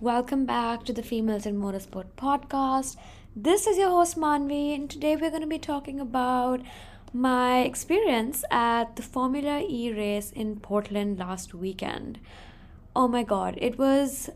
Welcome back to the Females in Motorsport podcast. This is your host Manvi, and today we're going to be talking about my experience at the Formula E race in Portland last weekend. Oh my god, it was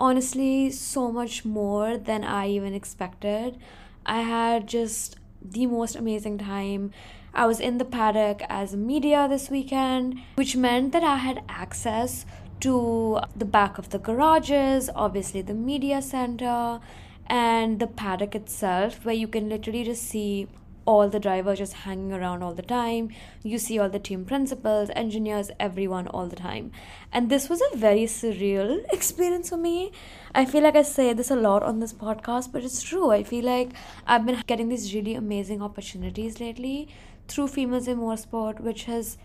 honestly so much more than I even expected. I had just the most amazing time. I was in the paddock as media this weekend, which meant that I had access to the back of the garages, obviously the media center, and the paddock itself, where you can literally just see all the drivers just hanging around all the time. You see all the team principals, engineers, everyone all the time. And this was a very surreal experience for me. I feel like I say this a lot on this podcast, but it's true. I feel like I've been getting these really amazing opportunities lately through Females in Motorsport, which has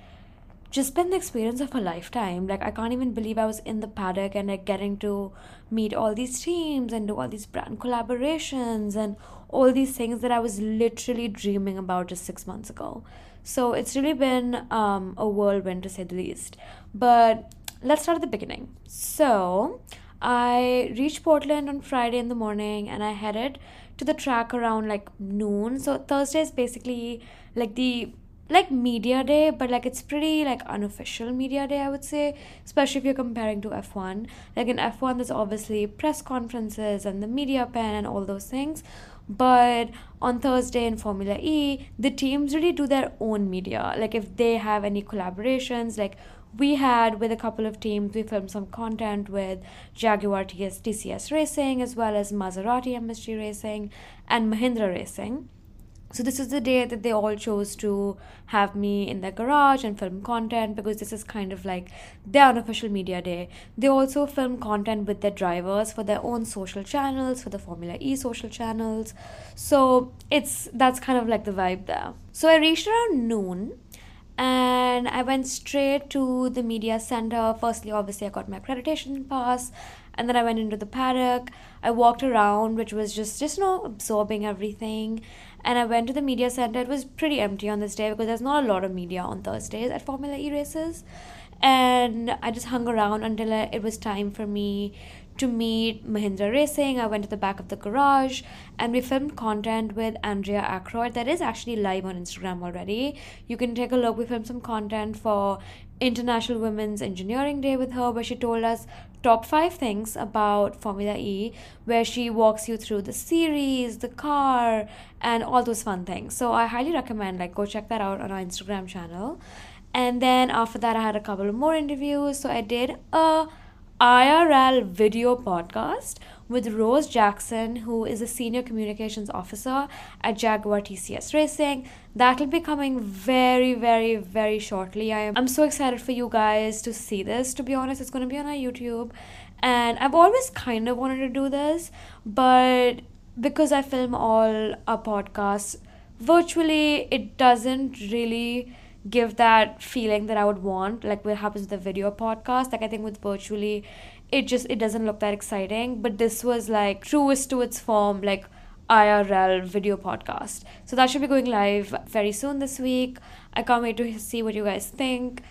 just been the experience of a lifetime. Like I can't even believe I was in the paddock and like getting to meet all these teams and do all these brand collaborations and all these things that I was literally dreaming about just six months ago. So it's really been um, a whirlwind to say the least. But let's start at the beginning. So I reached Portland on Friday in the morning and I headed to the track around like noon. So Thursday is basically like the like media day but like it's pretty like unofficial media day i would say especially if you're comparing to f1 like in f1 there's obviously press conferences and the media pen and all those things. But on thursday in formula e the teams really do their own media. Like if they have any collaborations like we had with a couple of teams we filmed some content with jaguar TS, tcs racing as well as maserati msg racing and mahindra racing so this is the day that they all chose to have me in their garage and film content because this is kind of like their unofficial media day. They also film content with their drivers for their own social channels for the formula e social channels. So it's that's kind of like the vibe there. So i reached around noon and i went straight to the media center firstly obviously i got my accreditation pass and then i went into the paddock i walked around which was just just you know absorbing everything and I went to the media center. It was pretty empty on this day because there's not a lot of media on Thursdays at Formula E races. And I just hung around until it was time for me to meet Mahindra Racing. I went to the back of the garage and we filmed content with Andrea Ackroyd that is actually live on Instagram already. You can take a look. We filmed some content for International Women's Engineering Day with her where she told us top five things about Formula E, where she walks you through the series, the car, and all those fun things. So I highly recommend like go check that out on our Instagram channel. And then after that, I had a couple of more interviews. So I did a IRL video podcast with Rose Jackson, who is a senior communications officer at Jaguar TCS Racing. That will be coming very, very, very shortly. I am I'm so excited for you guys to see this. To be honest, it's gonna be on our YouTube. And I've always kind of wanted to do this, but because I film all our podcasts virtually, it doesn't really give that feeling that I would want, like what happens with the video podcast. Like I think with virtually, it just it doesn't look that exciting. But this was like truest to its form, like IRL video podcast. So that should be going live very soon this week. I can't wait to see what you guys think.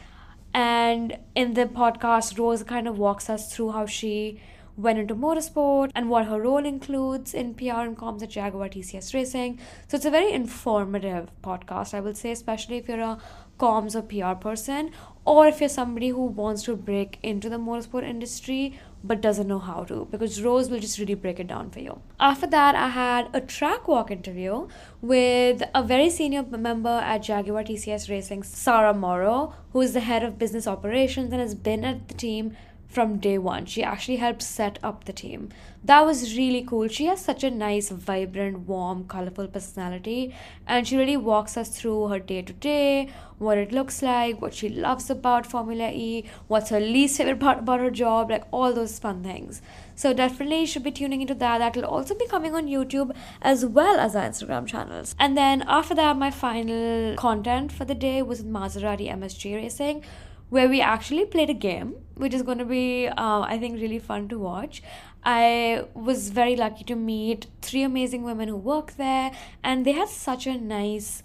And in the podcast, Rose kind of walks us through how she went into motorsport and what her role includes in PR and comms at Jaguar TCS Racing. So it's a very informative podcast, I will say, especially if you're a comms or PR person, or if you're somebody who wants to break into the motorsport industry but doesn't know how to, because Rose will just really break it down for you. After that, I had a track walk interview with a very senior member at Jaguar TCS Racing, Sarah Morrow, who is the head of business operations and has been at the team from day one. She actually helped set up the team. That was really cool. She has such a nice, vibrant, warm, colorful personality, and she really walks us through her day to day, what it looks like, what she loves about Formula E, what's her least favorite part about her job, like all those fun things. So definitely you should be tuning into that. That will also be coming on YouTube as well as our Instagram channels. And then after that, my final content for the day was Maserati MSG Racing where we actually played a game, which is going to be, uh, I think, really fun to watch. I was very lucky to meet three amazing women who work there, and they had such a nice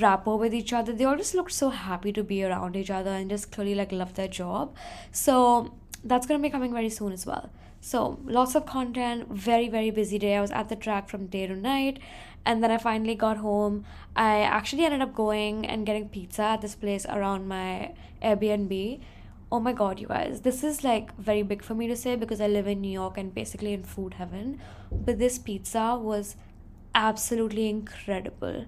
rapport with each other. They all just looked so happy to be around each other and just clearly like love their job. So that's going to be coming very soon as well. So, lots of content, very, very busy day. I was at the track from day to night. And then I finally got home. I actually ended up going and getting pizza at this place around my Airbnb. Oh my god, you guys, this is like very big for me to say because I live in New York and basically in food heaven. But this pizza was absolutely incredible.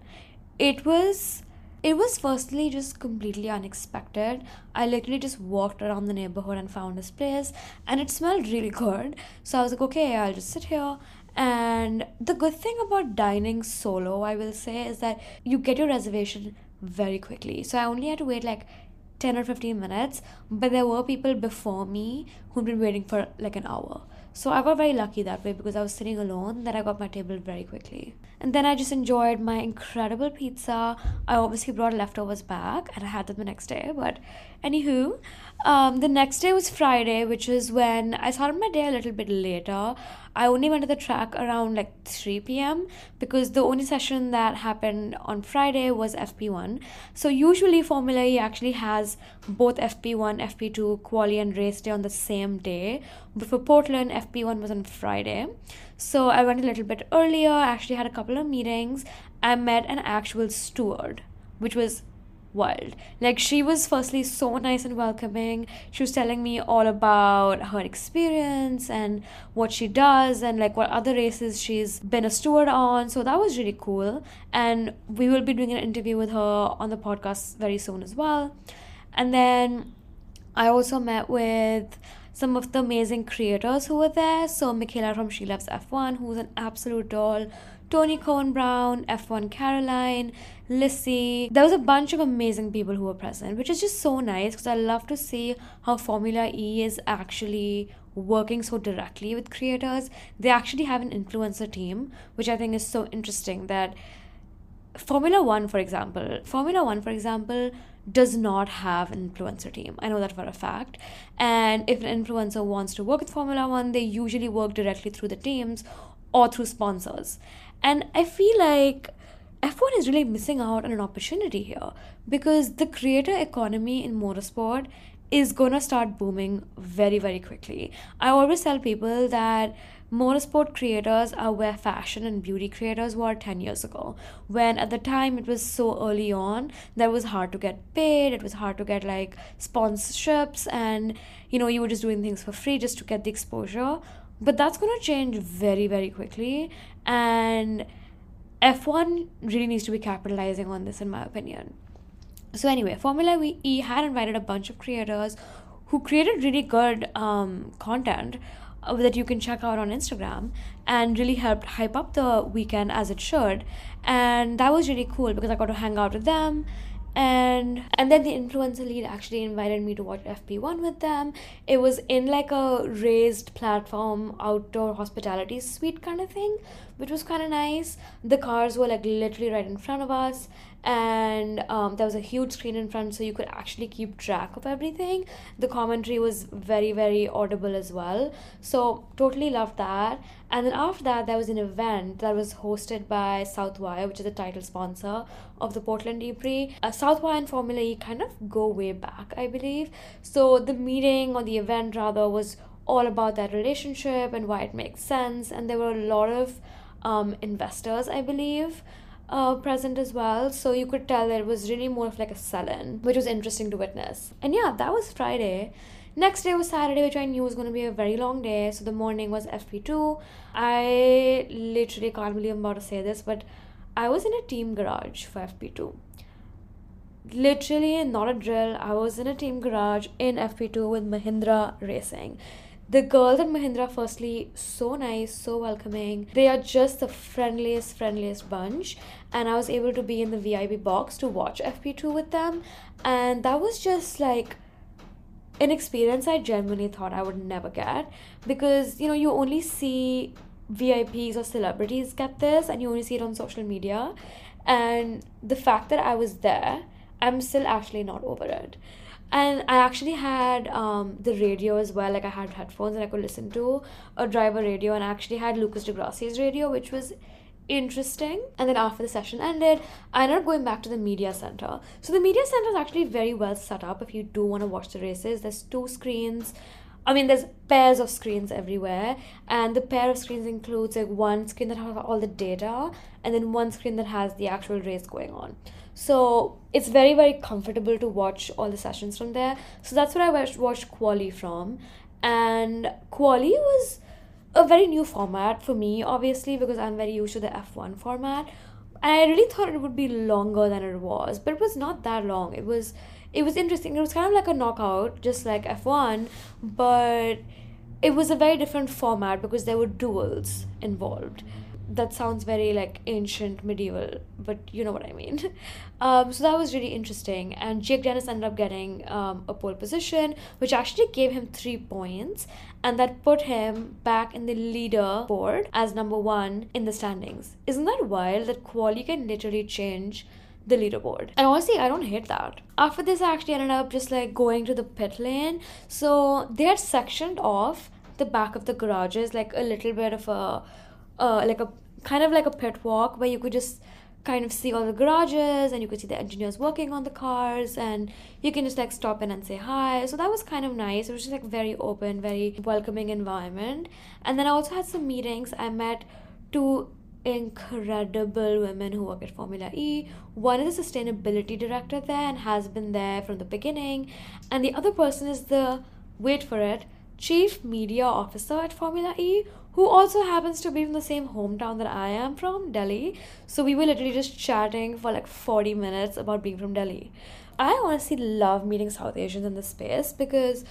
It was it was firstly just completely unexpected. I literally just walked around the neighborhood and found this place, and it smelled really good. So I was like, okay, I'll just sit here. And the good thing about dining solo, I will say, is that you get your reservation very quickly. So I only had to wait like 10 or 15 minutes, but there were people before me who'd been waiting for like an hour. So I got very lucky that way because I was sitting alone that I got my table very quickly. And then I just enjoyed my incredible pizza. I obviously brought leftovers back and I had them the next day. But anywho, um, the next day was Friday, which is when I started my day a little bit later. I only went to the track around like 3 p.m. because the only session that happened on Friday was FP1. So usually Formula E actually has both FP1, FP2, quali and race day on the same day. But for Portland, FP1 was on Friday. So I went a little bit earlier, I actually had a couple of meetings. I met an actual steward, which was wild. Like she was firstly so nice and welcoming. She was telling me all about her experience and what she does and like what other races she's been a steward on. So that was really cool. And we will be doing an interview with her on the podcast very soon as well. And then I also met with some of the amazing creators who were there. So Michaela from She Loves F1, who's an absolute doll. Toni Cowan-Brown, F1 Caroline, Lissy. There was a bunch of amazing people who were present, which is just so nice because I love to see how Formula E is actually working so directly with creators. They actually have an influencer team, which I think is so interesting that Formula One, for example, Formula One, for example, does not have an influencer team. I know that for a fact. And if an influencer wants to work with Formula One, they usually work directly through the teams or through sponsors. And I feel like F1 is really missing out on an opportunity here because the creator economy in motorsport is going to start booming very, very quickly. I always tell people that motorsport creators are where fashion and beauty creators were 10 years ago when at the time it was so early on that it was hard to get paid it was hard to get like sponsorships and you know you were just doing things for free just to get the exposure but that's going to change very very quickly and F1 really needs to be capitalizing on this, in my opinion. So, anyway, Formula E had invited a bunch of creators who created really good um, content uh, that you can check out on Instagram and really helped hype up the weekend as it should. And that was really cool because I got to hang out with them and and then the influencer lead actually invited me to watch FP1 with them. It was in like a raised platform outdoor hospitality suite kind of thing, which was kind of nice. The cars were like literally right in front of us, and um, there was a huge screen in front so you could actually keep track of everything. The commentary was very very audible as well. So totally loved that. And then after that there was an event that was hosted by southwire which is the title sponsor of the portland e-prix uh, southwire and formula e kind of go way back i believe. So the meeting or the event rather was all about that relationship and why it makes sense and there were a lot of um, investors i believe uh, present as well. So you could tell that it was really more of like a sell-in, which was interesting to witness. And yeah, that was Friday. Next day was Saturday, which I knew was going to be a very long day. So the morning was FP2. I literally can't believe I'm about to say this, but I was in a team garage for FP2. Literally, not a drill. I was in a team garage in FP2 with Mahindra Racing the girls at Mahindra, firstly, so nice, so welcoming. They are just the friendliest, friendliest bunch. And I was able to be in the VIP box to watch FP2 with them. And that was just like an experience I genuinely thought I would never get. Because, you know, you only see VIPs or celebrities get this, and you only see it on social media. And the fact that I was there, I'm still actually not over it and i actually had um, the radio as well like i had headphones and i could listen to a driver radio. And i actually had lucas di grassi's radio which was interesting. And then after the session ended i ended up going back to the media center. So the media center is actually very well set up. If you do want to watch the races there's two screens. I mean, there's pairs of screens everywhere, and the pair of screens includes like one screen that has all the data, and then one screen that has the actual race going on. So it's very very comfortable to watch all the sessions from there. So that's what I watched, watched Quali from, and Quali was a very new format for me, obviously because I'm very used to the F1 format. And I really thought it would be longer than it was, but it was not that long. It was it was interesting. It was kind of like a knockout, just like F1, but it was a very different format because there were duels involved. That sounds very like ancient medieval, but you know what I mean. Um, so that was really interesting. And Jake Dennis ended up getting um, a pole position, which actually gave him three points, and that put him back in the leaderboard as number one in the standings. Isn't that wild that quali can literally change? the leaderboard. And honestly, I don't hate that. After this, I actually ended up just like going to the pit lane. So they had sectioned off the back of the garages, like a little bit of a, uh, like a kind of like a pit walk where you could just kind of see all the garages and you could see the engineers working on the cars and you can just like stop in and say hi. So that was kind of nice. It was just like very open very welcoming environment. And then i also had some meetings. I met two incredible women who work at Formula E. One is a sustainability director there and has been there from the beginning, and the other person is the wait for it chief media officer at Formula E, who also happens to be from the same hometown that I am from, Delhi. So we were literally just chatting for like 40 minutes about being from Delhi. I honestly love meeting South Asians in this space because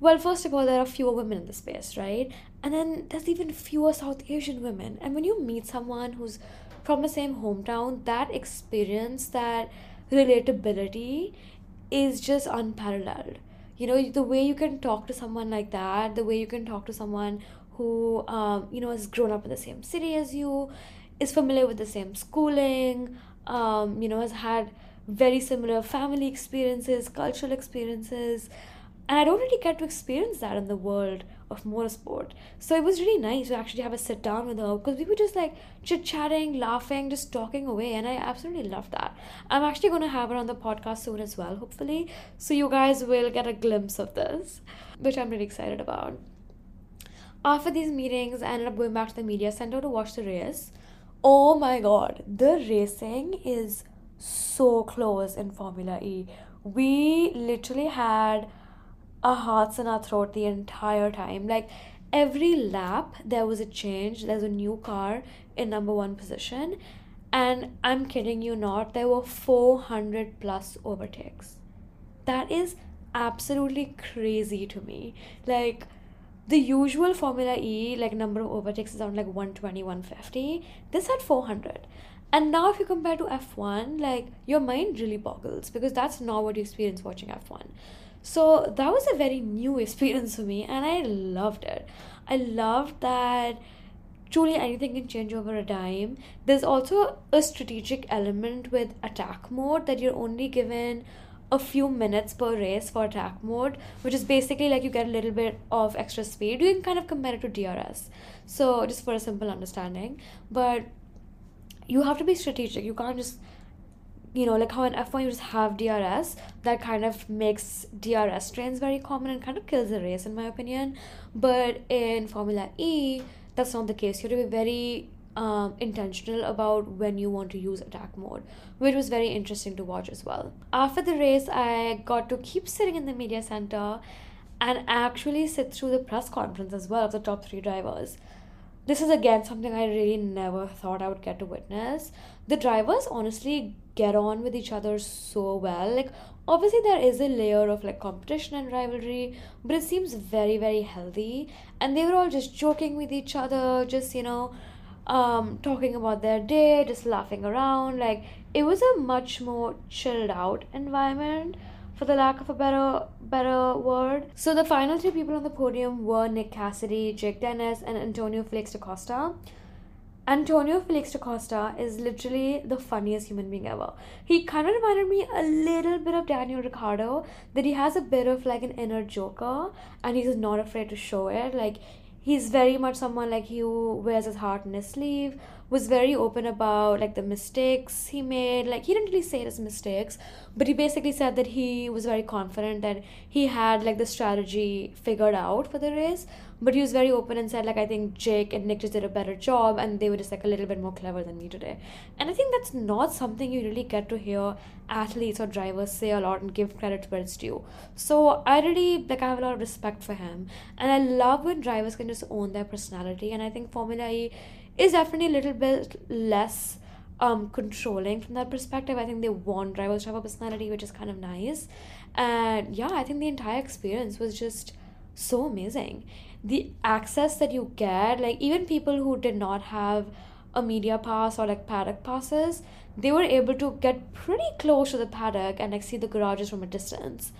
well, first of all, there are fewer women in the space, right? And then there's even fewer South Asian women. And when you meet someone who's from the same hometown, that experience, that relatability is just unparalleled. You know, the way you can talk to someone like that, the way you can talk to someone who, um, you know, has grown up in the same city as you, is familiar with the same schooling, um, you know, has had very similar family experiences, cultural experiences and I don't really get to experience that in the world of motorsport. So it was really nice to actually have a sit down with her because we were just like chit chatting, laughing, just talking away, and I absolutely loved that. I'm actually going to have her on the podcast soon as well, hopefully. So you guys will get a glimpse of this, which I'm really excited about. After these meetings, I ended up going back to the media center to watch the race. Oh my god, the racing is so close in Formula E. We literally had our hearts in our throat the entire time. Like every lap, there was a change. There's a new car in number one position. And I'm kidding you not, there were 400 plus overtakes. That is absolutely crazy to me. Like, the usual Formula E, like number of overtakes is around like 120, 150. This had 400. And now, if you compare to F1, like your mind really boggles because that's not what you experience watching F1. So that was a very new experience for me, and I loved it. I loved that truly anything can change over a dime. There's also a strategic element with attack mode that you're only given a few minutes per race for attack mode, which is basically like you get a little bit of extra speed. You can kind of compare it to DRS. So, just for a simple understanding, but you have to be strategic. You can't just you know, like how in F1 you just have DRS, that kind of makes DRS trains very common and kind of kills the race, in my opinion. But in Formula E, that's not the case. You have to be very um, intentional about when you want to use attack mode, which was very interesting to watch as well. After the race, I got to keep sitting in the media center and actually sit through the press conference as well of the top three drivers this is again something I really never thought I would get to witness. The drivers honestly get on with each other so well. Like, obviously, there is a layer of like competition and rivalry, but it seems very, very healthy. And they were all just joking with each other, just you know, um, talking about their day, just laughing around. Like, it was a much more chilled out environment for the lack of a better better word. So the final three people on the podium were Nick Cassidy, Jake Dennis, and Antonio Felix da Costa. Antonio Felix da Costa is literally the funniest human being ever. He kind of reminded me a little bit of Daniel Ricciardo that he has a bit of like an inner joker and he's not afraid to show it. Like he's very much someone like he who wears his heart in his sleeve was very open about like the mistakes he made. Like he didn't really say it as mistakes but he basically said that he was very confident that he had like the strategy figured out for the race but he was very open and said like i think jake and nick just did a better job and they were just like a little bit more clever than me today and i think that's not something you really get to hear athletes or drivers say a lot and give credit where it's due so i really like i have a lot of respect for him and i love when drivers can just own their personality and i think formula e is definitely a little bit less um controlling from that perspective. I think they want drivers to have a personality, which is kind of nice. And yeah, I think the entire experience was just so amazing. The access that you get, like even people who did not have a media pass or like paddock passes, they were able to get pretty close to the paddock and like see the garages from a distance.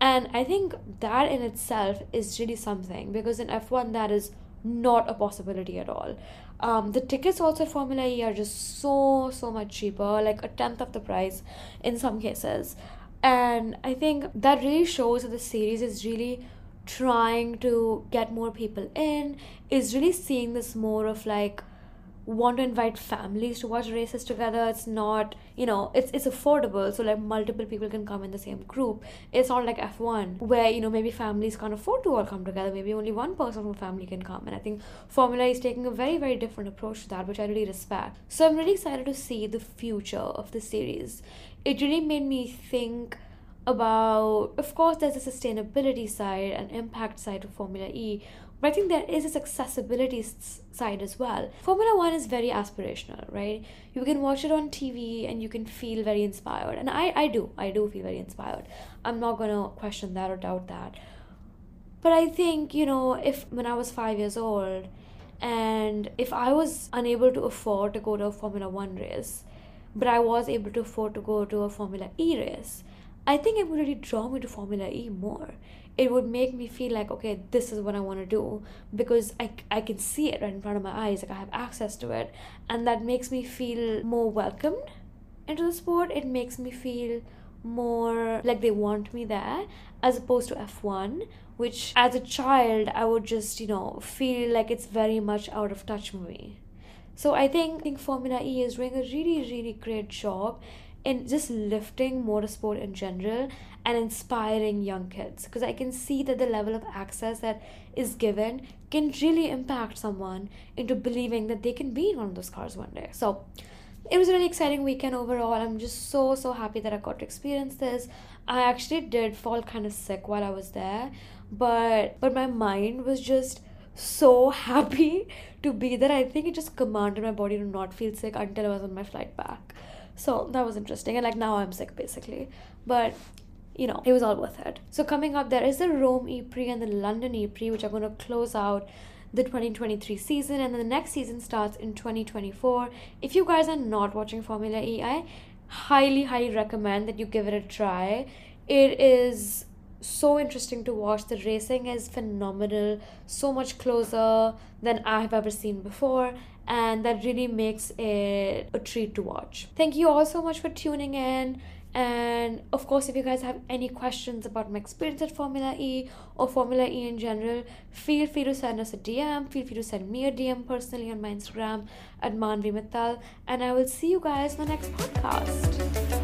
And I think that in itself is really something because in F1 that is not a possibility at all. Um, the tickets also at Formula E are just so so much cheaper, like a tenth of the price in some cases. And I think that really shows that the series is really trying to get more people in, is really seeing this more of like want to invite families to watch races together. It's not you know it's it's affordable so like multiple people can come in the same group. It's not like f1 where you know maybe families can't afford to all come together. Maybe only one person from a family can come. And i think formula is taking a very very different approach to that which i really respect. So i'm really excited to see the future of the series. It really made me think about of course there's a sustainability side and impact side of formula e but I think there is this accessibility side as well. Formula One is very aspirational, right? You can watch it on TV and you can feel very inspired. And I, I do. I do feel very inspired. I'm not to question that or doubt that. But I think, you know, if when I was five years old and if I was unable to afford to go to a Formula One race, but I was able to afford to go to a Formula E race, I think it would really draw me to Formula E more. It would make me feel like okay this is what i want to do because I, I can see it right in front of my eyes like i have access to it and that makes me feel more welcomed into the sport. It makes me feel more like they want me there as opposed to f1 which as a child i would just you know feel like it's very much out of touch with me. So i think, I think formula e is doing a really really great job in just lifting motorsport in general and inspiring young kids because I can see that the level of access that is given can really impact someone into believing that they can be in one of those cars one day. So it was a really exciting weekend overall. I'm just so so happy that I got to experience this. I actually did fall kind of sick while I was there, but but my mind was just so happy to be there. I think it just commanded my body to not feel sick until I was on my flight back. So that was interesting. And like now I'm sick basically. But you know, it was all worth it. So coming up, there is the Rome E-Prix and the London E-Prix, which are going to close out the 2023 season, and then the next season starts in 2024. If you guys are not watching Formula E, I highly, highly recommend that you give it a try. It is so interesting to watch. The racing is phenomenal, so much closer than I have ever seen before, and that really makes it a treat to watch. Thank you all so much for tuning in. And of course, if you guys have any questions about my experience at Formula E or Formula E in general, feel free to send us a DM. Feel free to send me a DM personally on my Instagram at Manvi Mittal. And I will see you guys in the next podcast.